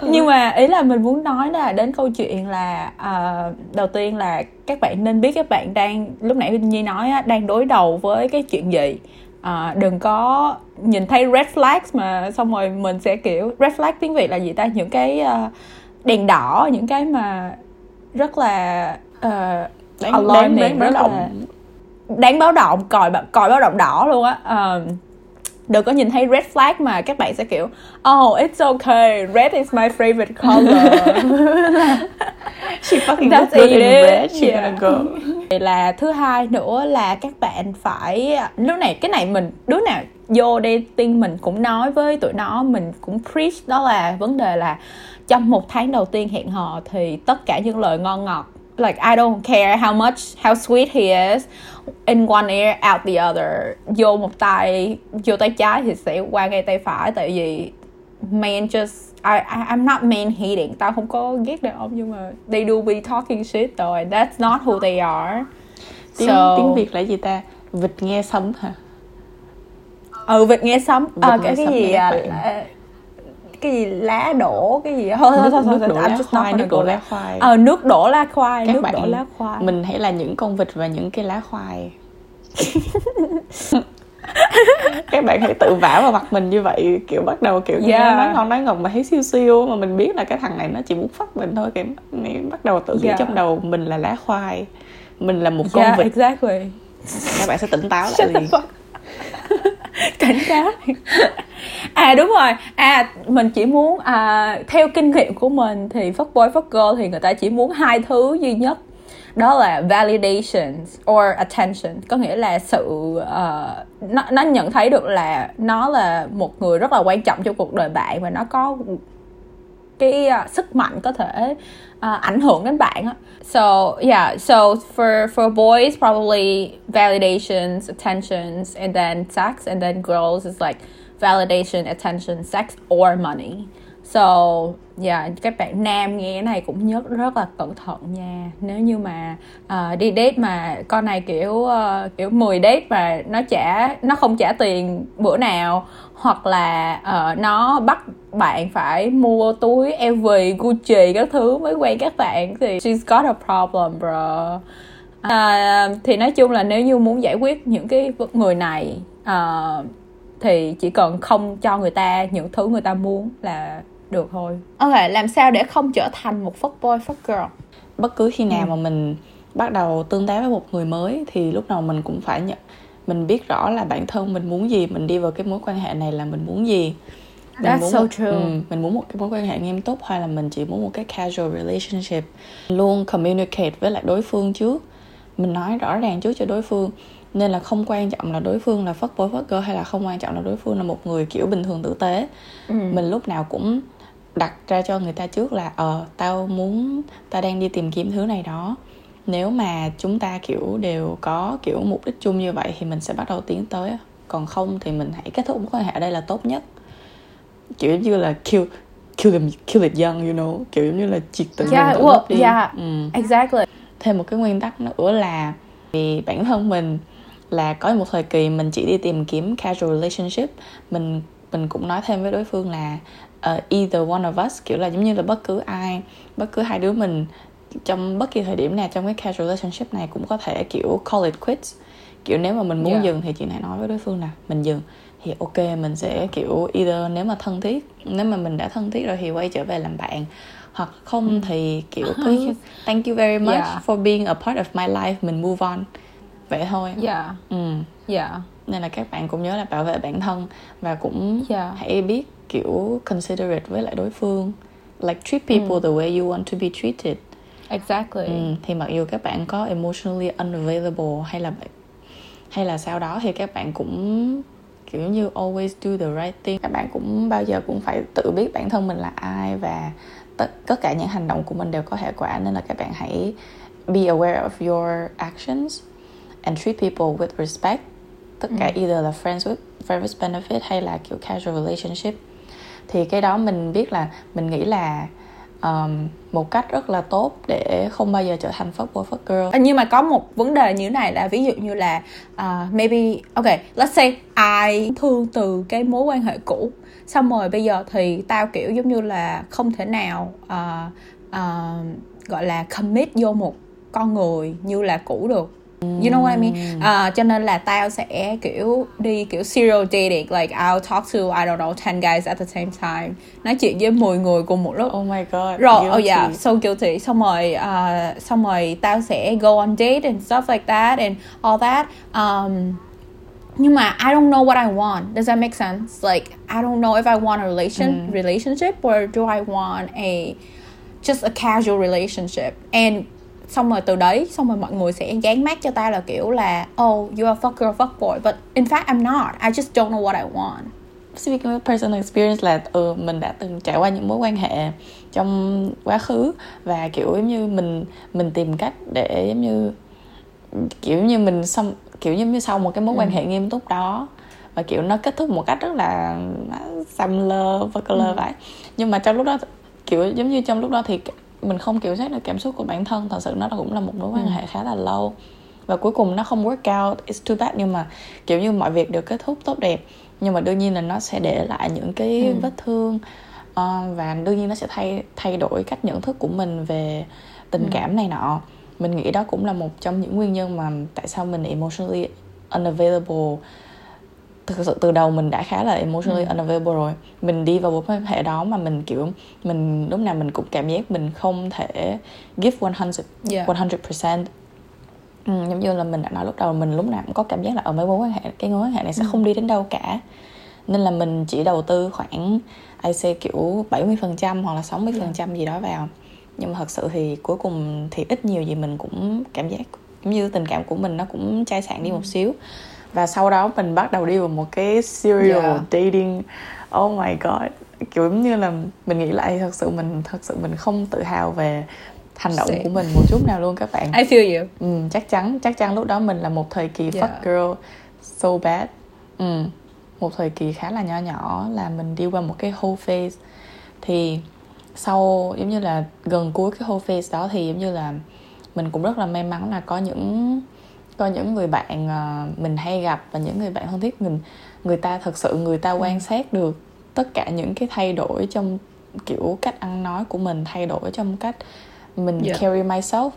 nhưng mà ý là mình muốn nói là đến câu chuyện là uh, đầu tiên là các bạn nên biết các bạn đang lúc nãy Nhi nói á, đang đối đầu với cái chuyện gì. À, đừng có nhìn thấy red flags mà xong rồi mình sẽ kiểu red flag tiếng việt là gì ta? Những cái uh, đèn đỏ những cái mà rất là uh, đáng, alarming đáng, đáng, đáng, rất là đáng báo động còi còi báo động đỏ luôn á. Uh, đừng có nhìn thấy red flag mà các bạn sẽ kiểu oh it's okay. Red is my favorite color. She fucking That's good in red. She yeah. gonna go là thứ hai nữa là các bạn phải lúc này cái này mình đứa nào vô tiên mình cũng nói với tụi nó mình cũng preach đó là vấn đề là trong một tháng đầu tiên hẹn hò thì tất cả những lời ngon ngọt like I don't care how much how sweet he is in one ear out the other. Vô một tay vô tay trái thì sẽ qua ngay tay phải tại vì man just I, I I'm not man hating. Tao không có ghét đàn ông nhưng mà they do be talking shit though and that's not who they are. Tiếng, so, tiếng việt là gì ta? Vịt nghe sấm hả? Ừ vịt nghe sấm. À, cái, cái gì à, cái gì lá đổ cái gì thôi thôi thôi nước đổ lá khoai nước đổ lá khoai. Ờ nước đổ lá khoai Các nước bạn, đổ lá khoai. mình hãy là những con vịt và những cái lá khoai. Các bạn hãy tự vả vào mặt mình như vậy kiểu bắt đầu kiểu yeah. nói ngon nói ngọt mà thấy siêu siêu mà mình biết là cái thằng này nó chỉ muốn phát mình thôi kiểu bắt đầu tự nghĩ yeah. trong đầu mình là lá khoai mình là một con yeah, vịt. exactly. Các bạn sẽ tỉnh táo lại liền cảnh cáo. À đúng rồi. À mình chỉ muốn à, theo kinh nghiệm của mình thì fuck boy fuck girl thì người ta chỉ muốn hai thứ duy nhất. Đó là validation or attention. Có nghĩa là sự uh, nó nó nhận thấy được là nó là một người rất là quan trọng trong cuộc đời bạn và nó có cái uh, sức mạnh có thể uh, ảnh hưởng đến bạn á. So yeah so for for boys probably validations attentions and then sex and then girls is like validation attention sex or money. So yeah các bạn nam nghe cái này cũng nhớ rất là cẩn thận nha. Nếu như mà uh, đi date mà con này kiểu uh, kiểu 10 date mà nó trả nó không trả tiền bữa nào hoặc là uh, nó bắt bạn phải mua túi LV, Gucci các thứ mới quen các bạn thì she's got a problem bro. À, thì nói chung là nếu như muốn giải quyết những cái người này uh, thì chỉ cần không cho người ta những thứ người ta muốn là được thôi. Ok làm sao để không trở thành một fuck boy fuck girl? Bất cứ khi nào ừ. mà mình bắt đầu tương tác với một người mới thì lúc nào mình cũng phải nhận mình biết rõ là bản thân mình muốn gì mình đi vào cái mối quan hệ này là mình muốn gì. Mình That's muốn so một, true. Ừ, mình muốn một cái mối quan hệ nghiêm túc hay là mình chỉ muốn một cái casual relationship? Luôn communicate với lại đối phương trước. Mình nói rõ ràng trước cho đối phương. Nên là không quan trọng là đối phương là phất bối phất cơ hay là không quan trọng là đối phương là một người kiểu bình thường tử tế. Ừ. mình lúc nào cũng đặt ra cho người ta trước là ờ tao muốn tao đang đi tìm kiếm thứ này đó nếu mà chúng ta kiểu đều có kiểu mục đích chung như vậy thì mình sẽ bắt đầu tiến tới còn không thì mình hãy kết thúc mối quan hệ ở đây là tốt nhất. Kiểu như là kill kill them kill it young you know. Kiểu như là triệt tình yeah, tự well, đi. yeah, ừ. exactly. Thêm một cái nguyên tắc nữa là vì bản thân mình là có một thời kỳ mình chỉ đi tìm kiếm casual relationship. Mình mình cũng nói thêm với đối phương là uh, either one of us kiểu là giống như là bất cứ ai bất cứ hai đứa mình trong bất kỳ thời điểm nào trong cái casual relationship này cũng có thể kiểu call it quits. Kiểu nếu mà mình muốn yeah. dừng thì chị này nói với đối phương là mình dừng. Thì ok mình sẽ kiểu either nếu mà thân thiết nếu mà mình đã thân thiết rồi thì quay trở về làm bạn. Hoặc không ừ. thì kiểu cứ thank you very much yeah. for being a part of my life. Mình move on. Vậy thôi. Yeah ừ. Yeah nên là các bạn cũng nhớ là bảo vệ bản thân và cũng yeah. hãy biết kiểu considerate với lại đối phương. Like treat people mm. the way you want to be treated exactly. Ừ, thì mặc dù các bạn có emotionally unavailable hay là hay là sau đó thì các bạn cũng kiểu như always do the right thing. Các bạn cũng bao giờ cũng phải tự biết bản thân mình là ai và tất tất cả những hành động của mình đều có hệ quả nên là các bạn hãy be aware of your actions and treat people with respect. Tất cả ừ. either là friends with friends with benefit hay là kiểu casual relationship. Thì cái đó mình biết là mình nghĩ là um, một cách rất là tốt để không bao giờ trở thành fuck boy fuck girl. Nhưng mà có một vấn đề như thế này là ví dụ như là uh, maybe ok let's say ai thương từ cái mối quan hệ cũ xong rồi bây giờ thì tao kiểu giống như là không thể nào uh, uh, gọi là commit vô một con người như là cũ được. You know what I mean? Uh, cho nên là tao sẽ kiểu đi kiểu serial dating Like I'll talk to, I don't know, 10 guys at the same time Nói chuyện với 10 người cùng một lúc Oh my god Rồi, guilty. oh yeah, so guilty Xong rồi, uh, xong rồi tao sẽ go on date and stuff like that And all that um, nhưng mà I don't know what I want. Does that make sense? Like I don't know if I want a relation mm. relationship or do I want a just a casual relationship. And xong rồi từ đấy xong rồi mọi người sẽ dán mát cho ta là kiểu là oh you are fuck girl fuck boy but in fact I'm not I just don't know what I want speaking of personal experience là ừ, mình đã từng trải qua những mối quan hệ trong quá khứ và kiểu giống như mình mình tìm cách để giống như kiểu như mình xong kiểu giống như sau một cái mối ừ. quan hệ nghiêm túc đó và kiểu nó kết thúc một cách rất là xăm lơ và color ừ. vậy nhưng mà trong lúc đó kiểu giống như trong lúc đó thì mình không kiểm soát được cảm xúc của bản thân thật sự nó cũng là một mối quan ừ. hệ khá là lâu và cuối cùng nó không work out it's too bad nhưng mà kiểu như mọi việc đều kết thúc tốt đẹp nhưng mà đương nhiên là nó sẽ để lại những cái ừ. vết thương uh, và đương nhiên nó sẽ thay thay đổi cách nhận thức của mình về tình ừ. cảm này nọ mình nghĩ đó cũng là một trong những nguyên nhân mà tại sao mình emotionally unavailable thực sự từ đầu mình đã khá là emotionally ừ. unavailable rồi mình đi vào mối hệ đó mà mình kiểu mình lúc nào mình cũng cảm giác mình không thể give 100 yeah. 100% ừ, giống như là mình đã nói lúc đầu mình lúc nào cũng có cảm giác là ở mấy mối quan hệ cái mối quan hệ này sẽ ừ. không đi đến đâu cả nên là mình chỉ đầu tư khoảng I say kiểu 70% hoặc là 60% yeah. gì đó vào nhưng mà thật sự thì cuối cùng thì ít nhiều gì mình cũng cảm giác giống như tình cảm của mình nó cũng chai sạn đi một ừ. xíu và sau đó mình bắt đầu đi vào một cái serial yeah. dating oh my god kiểu giống như là mình nghĩ lại thật sự mình thật sự mình không tự hào về hành động Same. của mình một chút nào luôn các bạn I feel you ừ, chắc chắn chắc chắn lúc đó mình là một thời kỳ yeah. fuck girl so bad ừ, một thời kỳ khá là nhỏ nhỏ là mình đi qua một cái whole phase thì sau giống như là gần cuối cái whole phase đó thì giống như là mình cũng rất là may mắn là có những có những người bạn uh, mình hay gặp và những người bạn thân thiết mình người ta thật sự người ta quan ừ. sát được tất cả những cái thay đổi trong kiểu cách ăn nói của mình thay đổi trong cách mình yeah. carry myself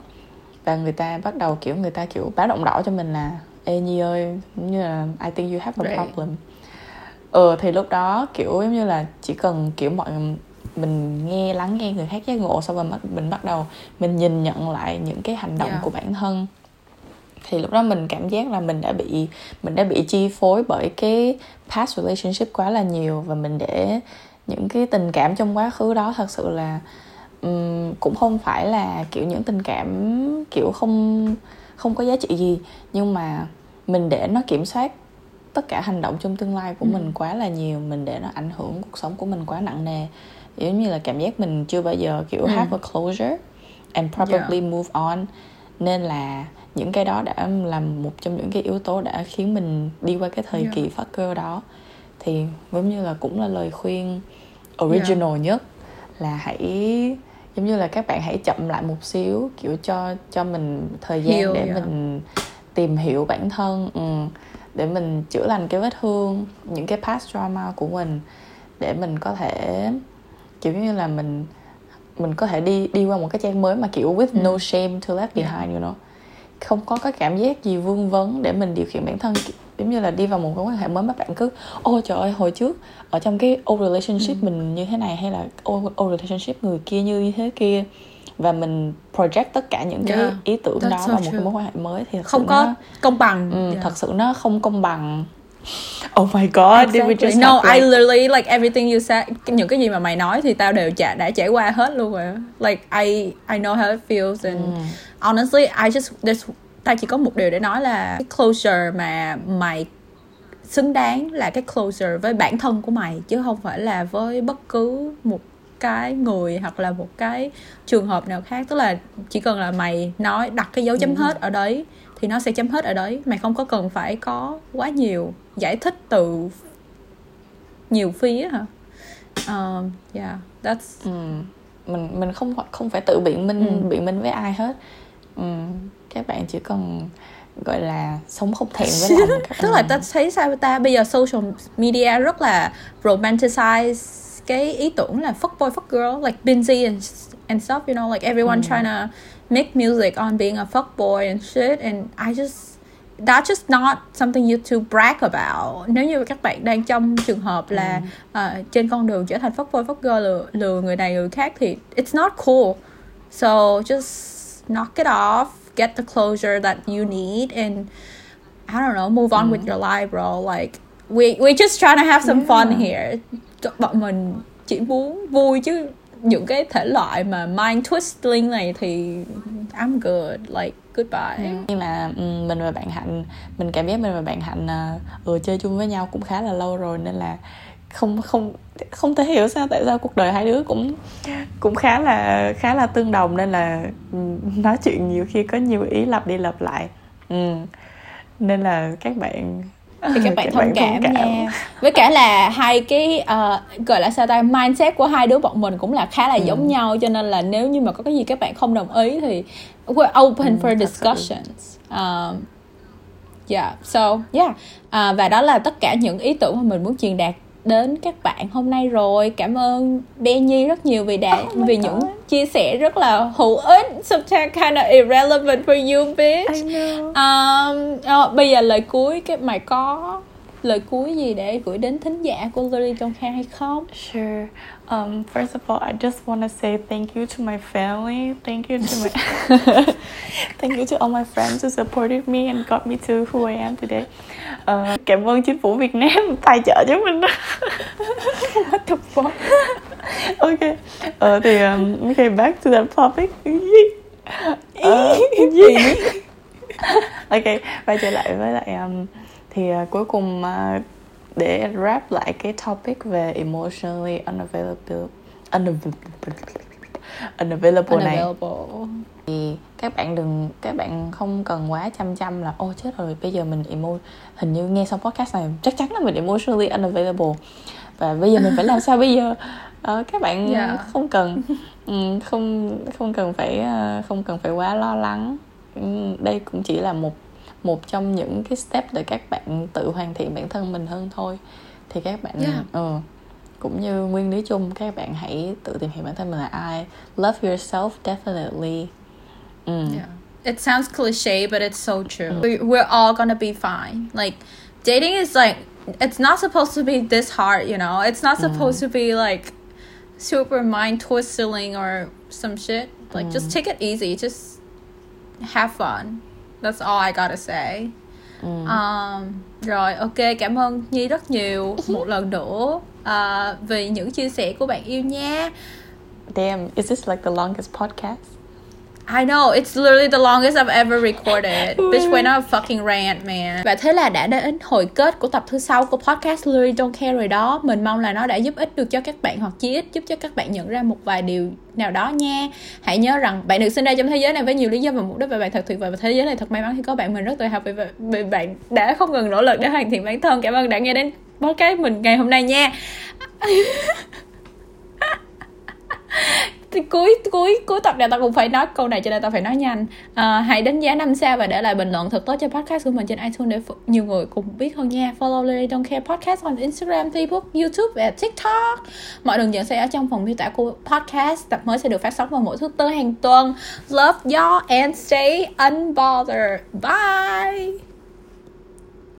và người ta bắt đầu kiểu người ta kiểu báo động đỏ cho mình là ê nhi ơi như là I think you have a problem ừ thì lúc đó kiểu giống như là chỉ cần kiểu mọi mình nghe lắng nghe người khác giác ngộ xong rồi mình bắt đầu mình nhìn nhận lại những cái hành động yeah. của bản thân thì lúc đó mình cảm giác là mình đã bị mình đã bị chi phối bởi cái past relationship quá là nhiều và mình để những cái tình cảm trong quá khứ đó thật sự là um, cũng không phải là kiểu những tình cảm kiểu không không có giá trị gì nhưng mà mình để nó kiểm soát tất cả hành động trong tương lai của ừ. mình quá là nhiều mình để nó ảnh hưởng cuộc sống của mình quá nặng nề giống như là cảm giác mình chưa bao giờ kiểu ừ. have a closure and probably yeah. move on nên là những cái đó đã là một trong những cái yếu tố đã khiến mình đi qua cái thời yeah. kỳ phát cơ đó thì giống như là cũng là lời khuyên original yeah. nhất là hãy giống như là các bạn hãy chậm lại một xíu kiểu cho cho mình thời gian Hiểu, để yeah. mình tìm hiểu bản thân ừ, để mình chữa lành cái vết thương những cái past trauma của mình để mình có thể kiểu như là mình mình có thể đi đi qua một cái trang mới mà kiểu with ừ. no shame to left behind you know không có cái cảm giác gì vương vấn để mình điều khiển bản thân giống như là đi vào một mối quan hệ mới mà bạn cứ ôi trời ơi hồi trước ở trong cái old relationship ừ. mình như thế này hay là old, old relationship người kia như thế kia và mình project tất cả những cái yeah. ý tưởng đó so vào một cái mối quan hệ mới thì không có nó, công bằng ừ, yeah. thật sự nó không công bằng Oh my god, exactly. did we just No. I literally like everything you said. Những cái gì mà mày nói thì tao đều đã trải qua hết luôn rồi. Like I I know how it feels and mm. Honestly I just there's tao chỉ có một điều để nói là cái closure mà mày xứng đáng là cái closure với bản thân của mày chứ không phải là với bất cứ một cái người hoặc là một cái trường hợp nào khác tức là chỉ cần là mày nói đặt cái dấu chấm ừ. hết ở đấy thì nó sẽ chấm hết ở đấy mày không có cần phải có quá nhiều giải thích từ nhiều phía hả um, yeah that's ừ. mình mình không không phải tự biện minh ừ. biện minh với ai hết ừ. các bạn chỉ cần gọi là sống không thèm với lòng tức là ta thấy sao ta bây giờ social media rất là romanticize cái ý tưởng là fuck boy fuck girl like Binzy and and stuff you know like everyone mm. trying to make music on being a fuck boy and shit and I just that's just not something you to brag about nếu như các bạn đang trong trường hợp là mm. uh, trên con đường trở thành fuck boy fuck girl lừa, lừa người này người khác thì it's not cool so just knock it off get the closure that you need and I don't know move on mm. with your life bro like we we just trying to have some yeah. fun here bọn mình chỉ muốn vui chứ những cái thể loại mà mind twisting này thì I'm good like goodbye ừ. nhưng mà mình và bạn hạnh mình cảm giác mình và bạn hạnh ừ, chơi chung với nhau cũng khá là lâu rồi nên là không không không thể hiểu sao tại sao cuộc đời hai đứa cũng cũng khá là khá là tương đồng nên là nói chuyện nhiều khi có nhiều ý lặp đi lặp lại. Ừ. nên là các bạn thì các bạn thông cảm, cảm nha. với cả là hai cái uh, gọi là sao ta mindset của hai đứa bọn mình cũng là khá là ừ. giống nhau cho nên là nếu như mà có cái gì các bạn không đồng ý thì we're open ừ, for discussions. Um, yeah so yeah. Uh, và đó là tất cả những ý tưởng mà mình muốn truyền đạt đến các bạn hôm nay rồi cảm ơn Benny rất nhiều vì đã oh vì God. những chia sẻ rất là hữu ích sometimes kind of irrelevant for you bitch. Um, oh, bây giờ lời cuối cái mày có lời cuối gì để gửi đến thính giả của Lily trong kha hay không? Sure. Um, first of all, I just want to say thank you to my family. Thank you to my thank you to all my friends who supported me and got me to who I am today. Uh, cảm ơn chính phủ Việt Nam tài trợ cho mình. What the fuck? okay. Uh, thì um, okay, back to that topic. uh, okay, quay trở lại với lại um, thì uh, cuối cùng uh, để wrap lại cái topic về emotionally unavailable unavailable, unavailable này thì các bạn đừng các bạn không cần quá chăm chăm là ô chết rồi bây giờ mình emo hình như nghe xong podcast này chắc chắn là mình emotionally unavailable và bây giờ mình phải làm sao bây giờ uh, các bạn yeah. Dạ. không cần um, không không cần phải uh, không cần phải quá lo lắng um, đây cũng chỉ là một một trong những cái step để các bạn tự hoàn thiện bản thân mình hơn thôi thì các bạn yeah. ừ, cũng như nguyên lý chung các bạn hãy tự tìm hiểu bản thân mình là ai love yourself definitely mm. yeah. it sounds cliche but it's so true mm. we're all gonna be fine like dating is like it's not supposed to be this hard you know it's not supposed mm. to be like super mind twisting or some shit like mm. just take it easy just have fun That's all I gotta say. Ừ. Um, rồi ok cảm ơn Nhi rất nhiều một lần nữa uh, vì những chia sẻ của bạn yêu nha. Damn, is this like the longest podcast? I know, it's literally the longest I've ever recorded. Bitch went on a fucking rant, man. Và thế là đã đến hồi kết của tập thứ sáu của podcast Literally Don't Care rồi đó. Mình mong là nó đã giúp ích được cho các bạn hoặc chí ít giúp cho các bạn nhận ra một vài điều nào đó nha. Hãy nhớ rằng bạn được sinh ra trong thế giới này với nhiều lý do và mục đích và bạn thật tuyệt vời và thế giới này thật may mắn khi có bạn mình rất tự hào vì, vì bạn đã không ngừng nỗ lực để hoàn thiện bản thân. Cảm ơn đã nghe đến podcast mình ngày hôm nay nha. thì cuối cuối cuối tập này tao cũng phải nói câu này cho nên tao phải nói nhanh. À, hãy đánh giá năm sao và để lại bình luận thật tốt cho podcast của mình trên iTunes để nhiều người cùng biết hơn nha. Follow Lily Don't Care podcast on Instagram, Facebook, YouTube và TikTok. Mọi đường dẫn sẽ ở trong phần miêu tả của podcast. Tập mới sẽ được phát sóng vào mỗi thứ tư hàng tuần. Love y'all and stay unbothered. Bye!